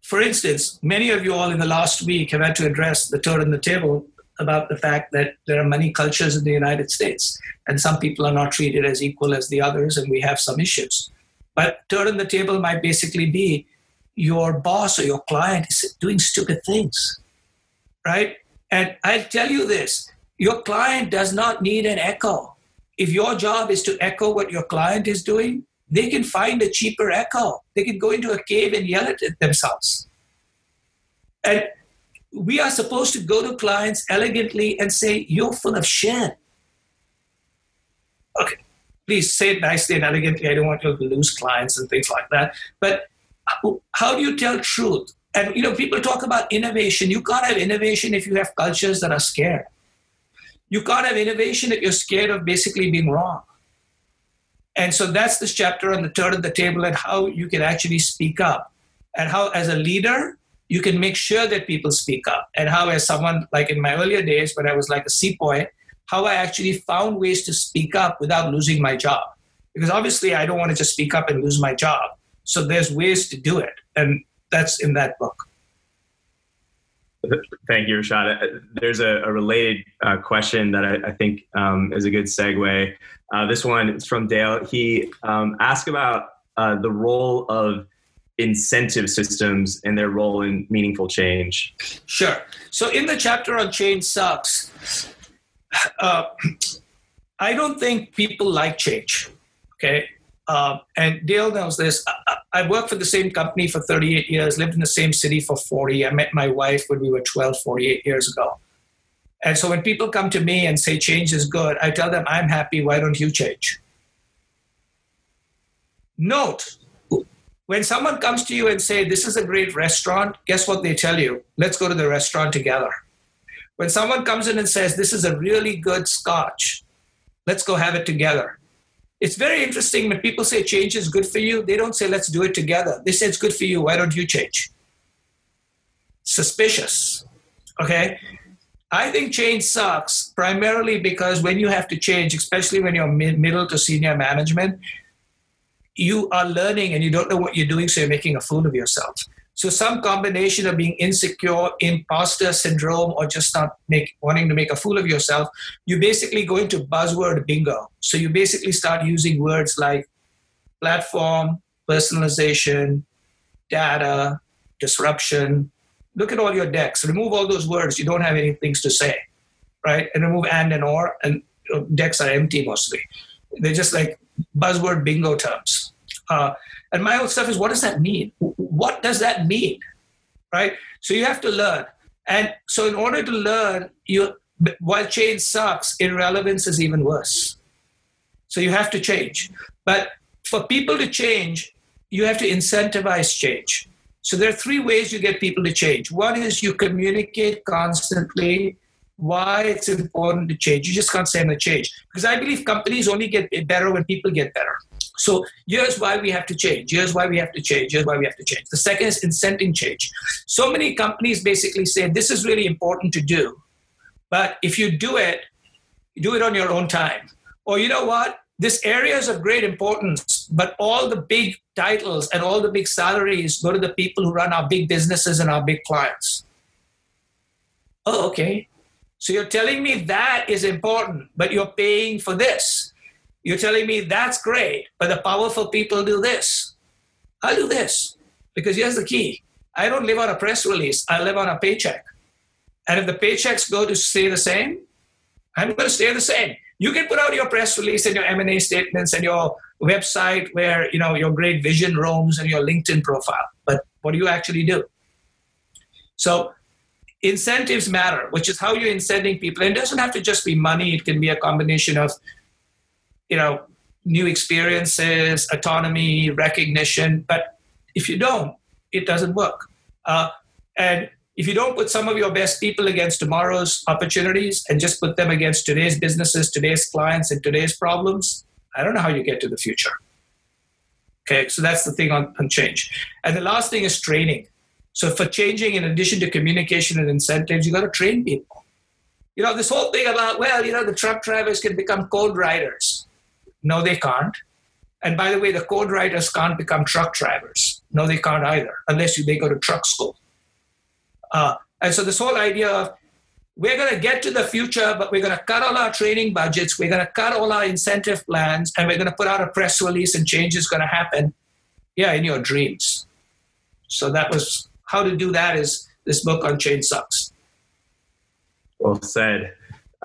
for instance, many of you all in the last week have had to address the turd on the table about the fact that there are many cultures in the United States, and some people are not treated as equal as the others, and we have some issues. But turd on the table might basically be your boss or your client is doing stupid things right? And I'll tell you this your client does not need an echo. If your job is to echo what your client is doing, they can find a cheaper echo. They can go into a cave and yell at it themselves. And we are supposed to go to clients elegantly and say, You're full of shit. Okay, please say it nicely and elegantly. I don't want you to lose clients and things like that. But how do you tell truth? And you know, people talk about innovation. You can't have innovation if you have cultures that are scared. You can't have innovation if you're scared of basically being wrong. And so that's this chapter on the turd of the table and how you can actually speak up. And how, as a leader, you can make sure that people speak up. And how, as someone like in my earlier days when I was like a sepoy, how I actually found ways to speak up without losing my job. Because obviously, I don't want to just speak up and lose my job. So there's ways to do it. And that's in that book. Thank you, Rishad. Uh, there's a, a related uh, question that I, I think um, is a good segue. Uh, this one is from Dale. He um, asked about uh, the role of incentive systems and their role in meaningful change. Sure. So, in the chapter on change sucks, uh, I don't think people like change. Okay. Uh, and Dale knows this. I, I, worked for the same company for 38 years, lived in the same city for 40. I met my wife when we were 12, 48 years ago. And so when people come to me and say change is good, I tell them, I'm happy. Why don't you change? Note, when someone comes to you and say, this is a great restaurant, guess what they tell you? Let's go to the restaurant together. When someone comes in and says, this is a really good scotch, let's go have it together it's very interesting when people say change is good for you, they don't say let's do it together. They say it's good for you. Why don't you change? Suspicious. Okay? I think change sucks primarily because when you have to change, especially when you're mid- middle to senior management, you are learning and you don't know what you're doing, so you're making a fool of yourself. So some combination of being insecure, imposter syndrome, or just not make, wanting to make a fool of yourself, you basically go into buzzword bingo. So you basically start using words like platform, personalization, data, disruption. Look at all your decks. Remove all those words. You don't have any things to say, right? And remove and and or, and decks are empty mostly. They're just like buzzword bingo terms. Uh, and my old stuff is what does that mean? What does that mean? Right? So you have to learn. And so in order to learn, you while change sucks, irrelevance is even worse. So you have to change. But for people to change, you have to incentivize change. So there are three ways you get people to change. One is you communicate constantly why it's important to change. You just can't say to change. Because I believe companies only get better when people get better. So here's why we have to change. Here's why we have to change. Here's why we have to change. The second is incenting change. So many companies basically say this is really important to do, but if you do it, do it on your own time. Or you know what? This area is of great importance, but all the big titles and all the big salaries go to the people who run our big businesses and our big clients. Oh, okay. So you're telling me that is important, but you're paying for this. You're telling me that's great, but the powerful people do this. I'll do this because here's the key I don't live on a press release, I live on a paycheck. And if the paychecks go to stay the same, I'm going to stay the same. You can put out your press release and your M&A statements and your website where you know your great vision roams and your LinkedIn profile. But what do you actually do? So incentives matter, which is how you're incenting people. And it doesn't have to just be money, it can be a combination of, you know, new experiences, autonomy, recognition. But if you don't, it doesn't work. Uh, and if you don't put some of your best people against tomorrow's opportunities and just put them against today's businesses, today's clients, and today's problems, I don't know how you get to the future. Okay, so that's the thing on, on change. And the last thing is training. So for changing, in addition to communication and incentives, you got to train people. You know, this whole thing about, well, you know, the truck drivers can become code writers. No, they can't. And by the way, the code writers can't become truck drivers. No, they can't either, unless they go to truck school. Uh, and so this whole idea of we're going to get to the future, but we're going to cut all our training budgets, we're going to cut all our incentive plans, and we're going to put out a press release and change is going to happen. Yeah, in your dreams. So that was how to do that is this book on change sucks. Well said.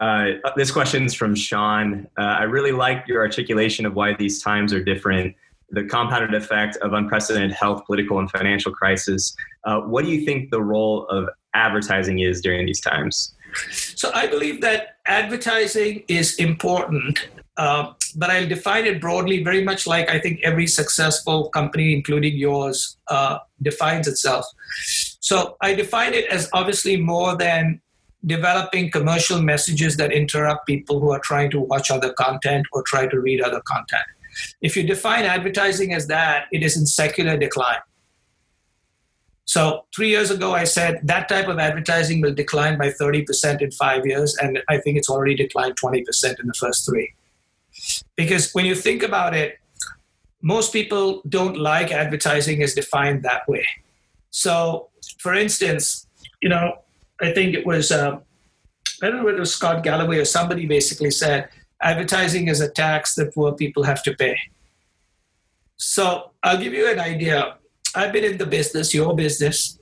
Uh, this question is from Sean. Uh, I really like your articulation of why these times are different, the compounded effect of unprecedented health, political, and financial crisis. Uh, what do you think the role of advertising is during these times? So I believe that advertising is important uh, but I'll define it broadly, very much like I think every successful company, including yours, uh, defines itself. So I define it as obviously more than developing commercial messages that interrupt people who are trying to watch other content or try to read other content. If you define advertising as that, it is in secular decline. So, three years ago, I said that type of advertising will decline by 30% in five years, and I think it's already declined 20% in the first three. Because when you think about it, most people don't like advertising as defined that way. So, for instance, you know, I think it was, uh, I don't know whether it was Scott Galloway or somebody basically said, advertising is a tax that poor people have to pay. So, I'll give you an idea. I've been in the business, your business.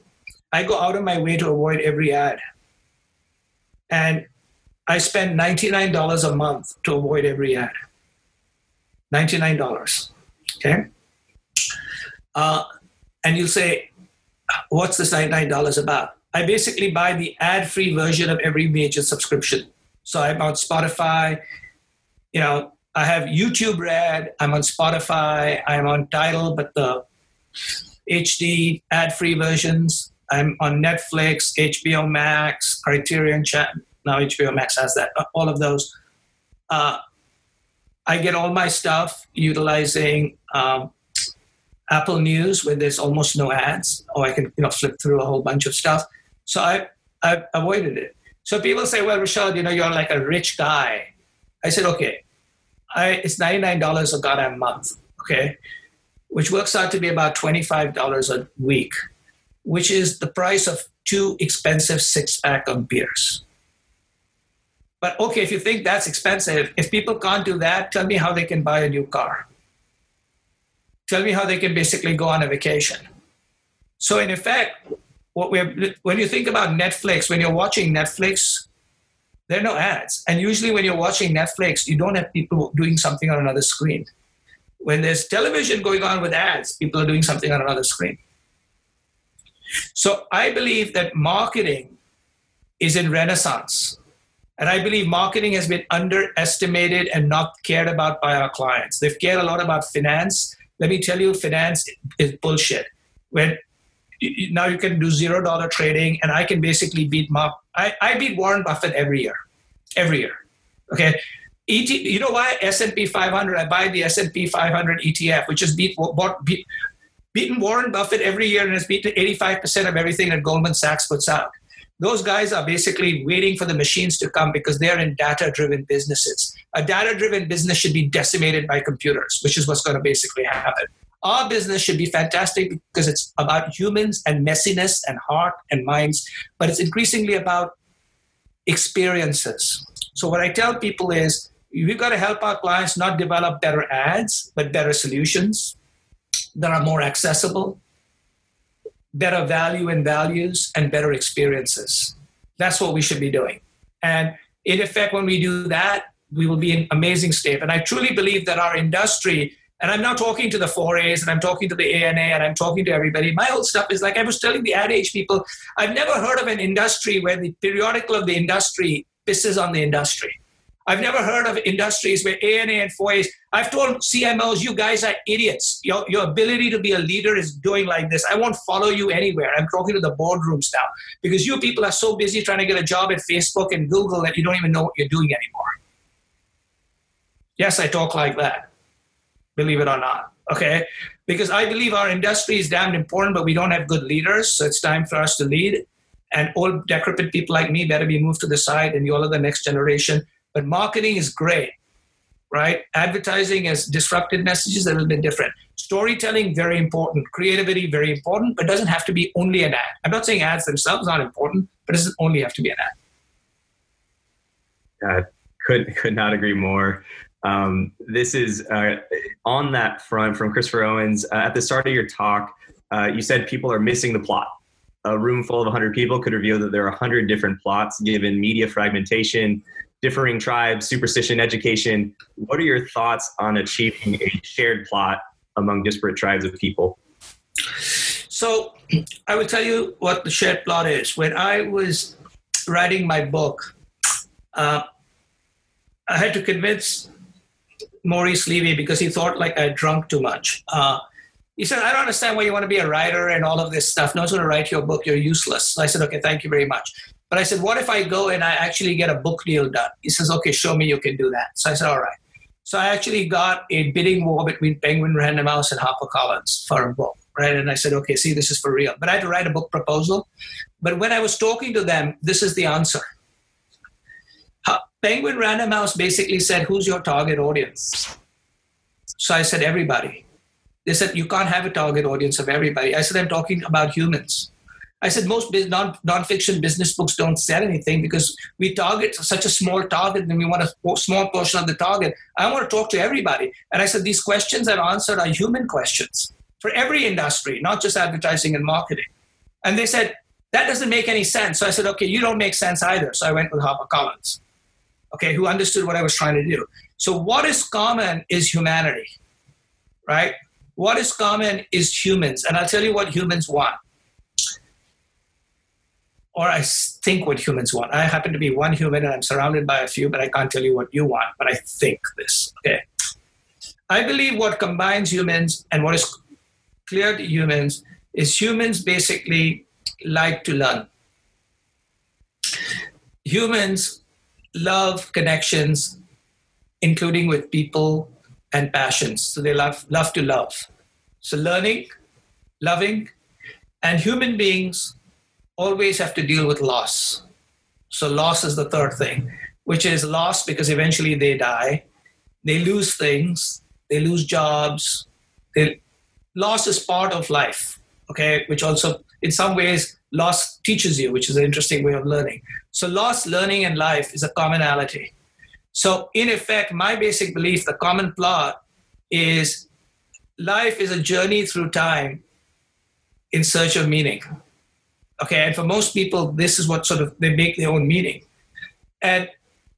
I go out of my way to avoid every ad. And I spend $99 a month to avoid every ad. $99. Okay? Uh, and you'll say, what's this $99 about? I basically buy the ad free version of every major subscription. So I'm on Spotify, you know, I have YouTube Red, I'm on Spotify, I'm on Tidal, but the HD ad free versions. I'm on Netflix, HBO Max, Criterion Chat. Now HBO Max has that, all of those. Uh, I get all my stuff utilizing um, Apple News, where there's almost no ads, or I can you know flip through a whole bunch of stuff. So I I avoided it. So people say, "Well, Rishad, you know, you're like a rich guy." I said, "Okay, I, it's ninety nine dollars a goddamn month, okay, which works out to be about twenty five dollars a week, which is the price of two expensive six pack of beers." But okay, if you think that's expensive, if people can't do that, tell me how they can buy a new car. Tell me how they can basically go on a vacation. So in effect, what we're, when you think about Netflix, when you're watching Netflix, there are no ads. And usually when you're watching Netflix, you don't have people doing something on another screen. When there's television going on with ads, people are doing something on another screen. So I believe that marketing is in renaissance and I believe marketing has been underestimated and not cared about by our clients. They've cared a lot about finance. Let me tell you, finance is bullshit. When now you can do zero dollar trading, and I can basically beat Mark. I, I beat Warren Buffett every year, every year. Okay, ET, you know why S&P 500? I buy the S&P 500 ETF, which has beat, beat, beaten Warren Buffett every year and has beaten 85% of everything that Goldman Sachs puts out. Those guys are basically waiting for the machines to come because they're in data-driven businesses. A data-driven business should be decimated by computers, which is what's going to basically happen. Our business should be fantastic because it's about humans and messiness and heart and minds, but it's increasingly about experiences. So what I tell people is we've got to help our clients not develop better ads, but better solutions that are more accessible, better value and values, and better experiences. That's what we should be doing. And in effect, when we do that, we will be in amazing state. And I truly believe that our industry, and I'm not talking to the 4As and I'm talking to the ANA and I'm talking to everybody. My whole stuff is like I was telling the ad age people, I've never heard of an industry where the periodical of the industry pisses on the industry. I've never heard of industries where ANA and 4As. I've told CMOs, you guys are idiots. Your, your ability to be a leader is doing like this. I won't follow you anywhere. I'm talking to the boardrooms now because you people are so busy trying to get a job at Facebook and Google that you don't even know what you're doing anymore. Yes, I talk like that, believe it or not. Okay? Because I believe our industry is damned important, but we don't have good leaders. So it's time for us to lead. And old decrepit people like me better be moved to the side, and you all are the next generation but marketing is great, right? Advertising has disrupted messages a little bit different. Storytelling, very important. Creativity, very important, but doesn't have to be only an ad. I'm not saying ads themselves are not important, but it doesn't only have to be an ad. Yeah, could could not agree more. Um, this is uh, on that front from Christopher Owens. Uh, at the start of your talk, uh, you said people are missing the plot. A room full of 100 people could reveal that there are 100 different plots given media fragmentation, differing tribes, superstition, education. What are your thoughts on achieving a shared plot among disparate tribes of people? So, I will tell you what the shared plot is. When I was writing my book, uh, I had to convince Maurice Levy because he thought like I drunk too much. Uh, he said, I don't understand why you want to be a writer and all of this stuff. No one's going to write your book. You're useless. So I said, okay, thank you very much. But I said, what if I go and I actually get a book deal done? He says, okay, show me you can do that. So I said, all right. So I actually got a bidding war between Penguin Random House and HarperCollins for a book, right? And I said, okay, see, this is for real. But I had to write a book proposal. But when I was talking to them, this is the answer. Penguin Random House basically said, who's your target audience? So I said, everybody. They said, you can't have a target audience of everybody. I said, I'm talking about humans. I said most non nonfiction business books don't sell anything because we target such a small target and we want a small portion of the target. I want to talk to everybody. And I said these questions I've answered are human questions for every industry, not just advertising and marketing. And they said, that doesn't make any sense. So I said, okay, you don't make sense either. So I went with HarperCollins, okay, who understood what I was trying to do. So what is common is humanity, right? What is common is humans. And I'll tell you what humans want or I think what humans want. I happen to be one human and I'm surrounded by a few, but I can't tell you what you want, but I think this. Okay. I believe what combines humans and what is clear to humans is humans basically like to learn. Humans love connections, including with people and passions. So they love, love to love. So learning, loving, and human beings always have to deal with loss. So, loss is the third thing, which is loss because eventually they die, they lose things, they lose jobs. They, loss is part of life, okay, which also, in some ways, loss teaches you, which is an interesting way of learning. So, loss, learning, and life is a commonality. So, in effect, my basic belief, the common plot is life is a journey through time in search of meaning. Okay, and for most people, this is what sort of they make their own meaning. And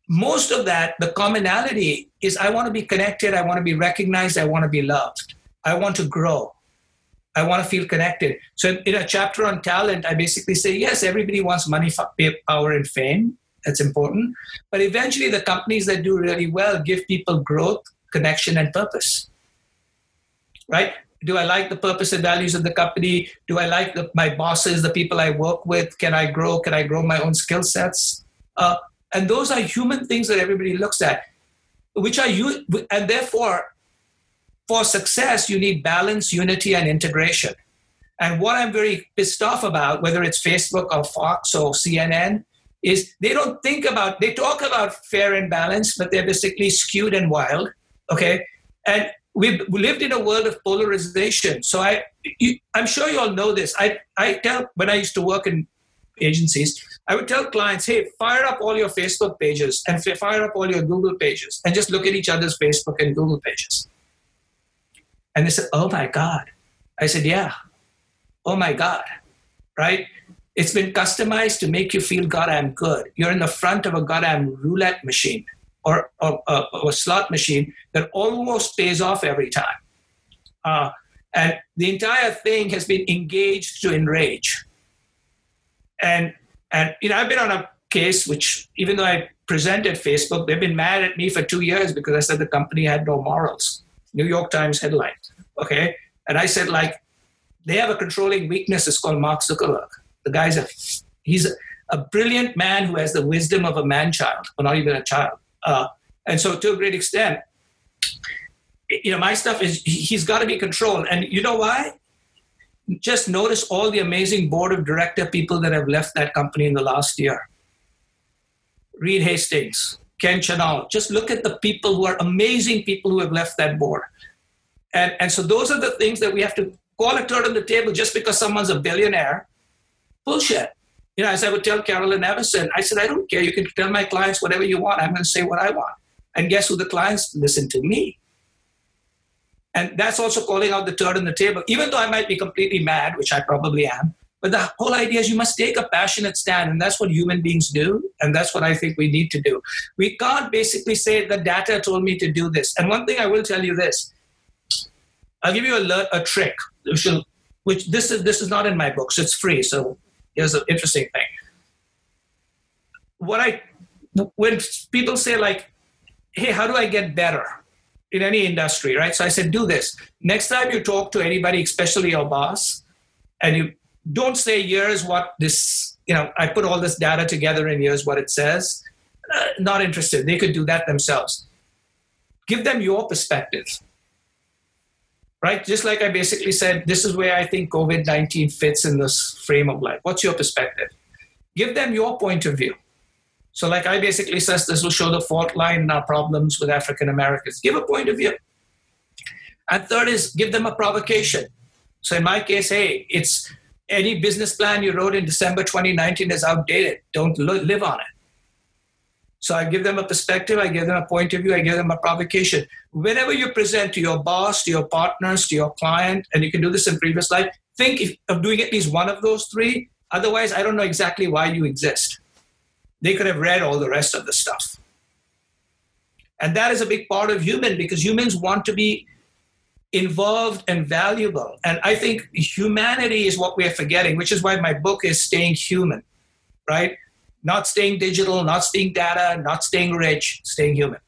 most of that, the commonality is I want to be connected, I want to be recognized, I want to be loved, I want to grow, I want to feel connected. So in a chapter on talent, I basically say, yes, everybody wants money, power, and fame. That's important. But eventually, the companies that do really well give people growth, connection, and purpose. Right? Do I like the purpose and values of the company? Do I like the, my bosses, the people I work with? Can I grow? Can I grow my own skill sets? Uh, and those are human things that everybody looks at, which are you, and therefore, for success, you need balance, unity, and integration. And what I'm very pissed off about, whether it's Facebook or Fox or CNN, is they don't think about, they talk about fair and balance, but they're basically skewed and wild. Okay. And we've lived in a world of polarization. So I, you, I'm sure you all know this. I, I tell when I used to work in agencies, I would tell clients, hey, fire up all your Facebook pages and fire up all your Google pages and just look at each other's Facebook and Google pages. And they said, oh my God. I said, yeah. Oh my God. Right? It's been customized to make you feel God, I'm good. You're in the front of a goddamn roulette machine or, or, or, or a slot machine that almost pays off every time. Uh, and the entire thing has been engaged to enrage. And and you know, I've been on a case which, even though I presented Facebook, they've been mad at me for two years because I said the company had no morals. New York Times headline. Okay, and I said like they have a controlling weakness. It's called Mark Zuckerberg. The guy's a he's a, a brilliant man who has the wisdom of a man child, or not even a child. Uh, and so, to a great extent, you know, my stuff is he's got to be controlled. And you know why? Just notice all the amazing board of director people that have left that company in the last year. Reed Hastings, Ken Chenault. Just look at the people who are amazing people who have left that board. And, and so those are the things that we have to call a turd on the table just because someone's a billionaire. Bullshit. You know, as I would tell Carolyn Everson, I said, I don't care. You can tell my clients whatever you want. I'm going to say what I want. And guess who the clients listen to? Me. And that's also calling out the turd on the table, even though I might be completely mad, which I probably am. But the whole idea is you must take a passionate stand, and that's what human beings do, and that's what I think we need to do. We can't basically say the data told me to do this. And one thing I will tell you this: I'll give you a, a trick, which, will, which this is this is not in my book, so it's free. So here's an interesting thing. What I when people say like, "Hey, how do I get better?" in any industry, right? So I said, do this. Next time you talk to anybody, especially your boss, and you don't say, here's what this, you know, I put all this data together and here's what it says. Uh, not interested. They could do that themselves. Give them your perspective, right? Just like I basically said, this is where I think COVID 19 fits in this frame of life. What's your perspective? Give them your point of view. So, like I basically says, this will show the fault line in our problems with African Americans. Give a point of view. And third is give them a provocation. So, in my case, hey, it's any business plan you wrote in December 2019 is outdated. Don't live on it. So I give them a perspective, I give them a point of view, I give them a provocation. Whenever you present to your boss, to your partners, to your client, and you can do this in previous life, think of doing at least one of those three. Otherwise, I don't know exactly why you exist. They could have read all the rest of the stuff. And that is a big part of human because humans want to be involved and valuable. And I think humanity is what we're forgetting, which is why my book is Staying Human, right? Not staying digital, not staying data, not staying rich, staying human.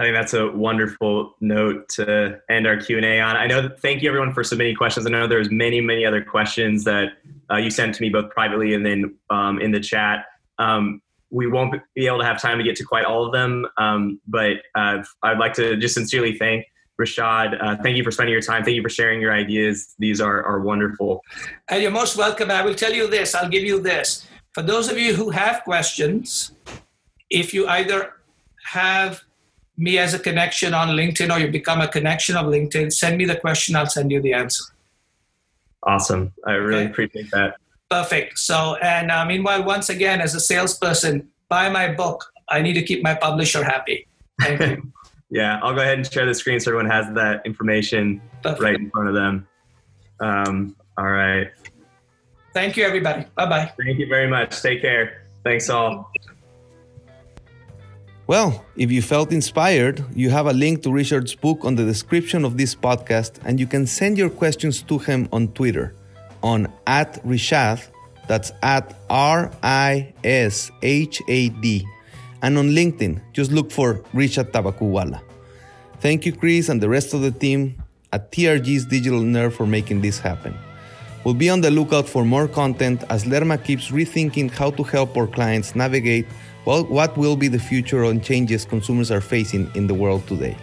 I think that's a wonderful note to end our Q and A on. I know. Thank you everyone for submitting questions. I know there's many, many other questions that uh, you sent to me both privately and then um, in the chat. Um, we won't be able to have time to get to quite all of them, um, but uh, I'd like to just sincerely thank Rishad. Uh, thank you for spending your time. Thank you for sharing your ideas. These are, are wonderful. And you're most welcome. I will tell you this. I'll give you this. For those of you who have questions, if you either have me as a connection on LinkedIn or you become a connection of LinkedIn, send me the question. I'll send you the answer. Awesome. I really okay. appreciate that. Perfect. So, and uh, meanwhile, once again, as a salesperson, buy my book. I need to keep my publisher happy. Thank you. [LAUGHS] yeah, I'll go ahead and share the screen so everyone has that information Perfect. right in front of them. Um, all right. Thank you, everybody. Bye bye. Thank you very much. Take care. Thanks all. Well, if you felt inspired, you have a link to Rishad's book on the description of this podcast, and you can send your questions to him on Twitter on at Rishad, that's at R I S H A D, and on LinkedIn, just look for Rishad Tobaccowala. Thank you, Chris, and the rest of the team at TRG's Digital Nerve for making this happen. We'll be on the lookout for more content as Lerma keeps rethinking how to help our clients navigate well, what will be the future on changes consumers are facing in the world today.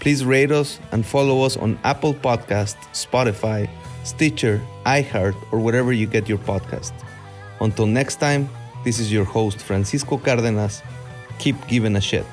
Please rate us and follow us on Apple Podcast, Spotify, Stitcher, iHeart, or wherever you get your podcast. Until next time, this is your host, Francisco Cardenas. Keep giving a shit.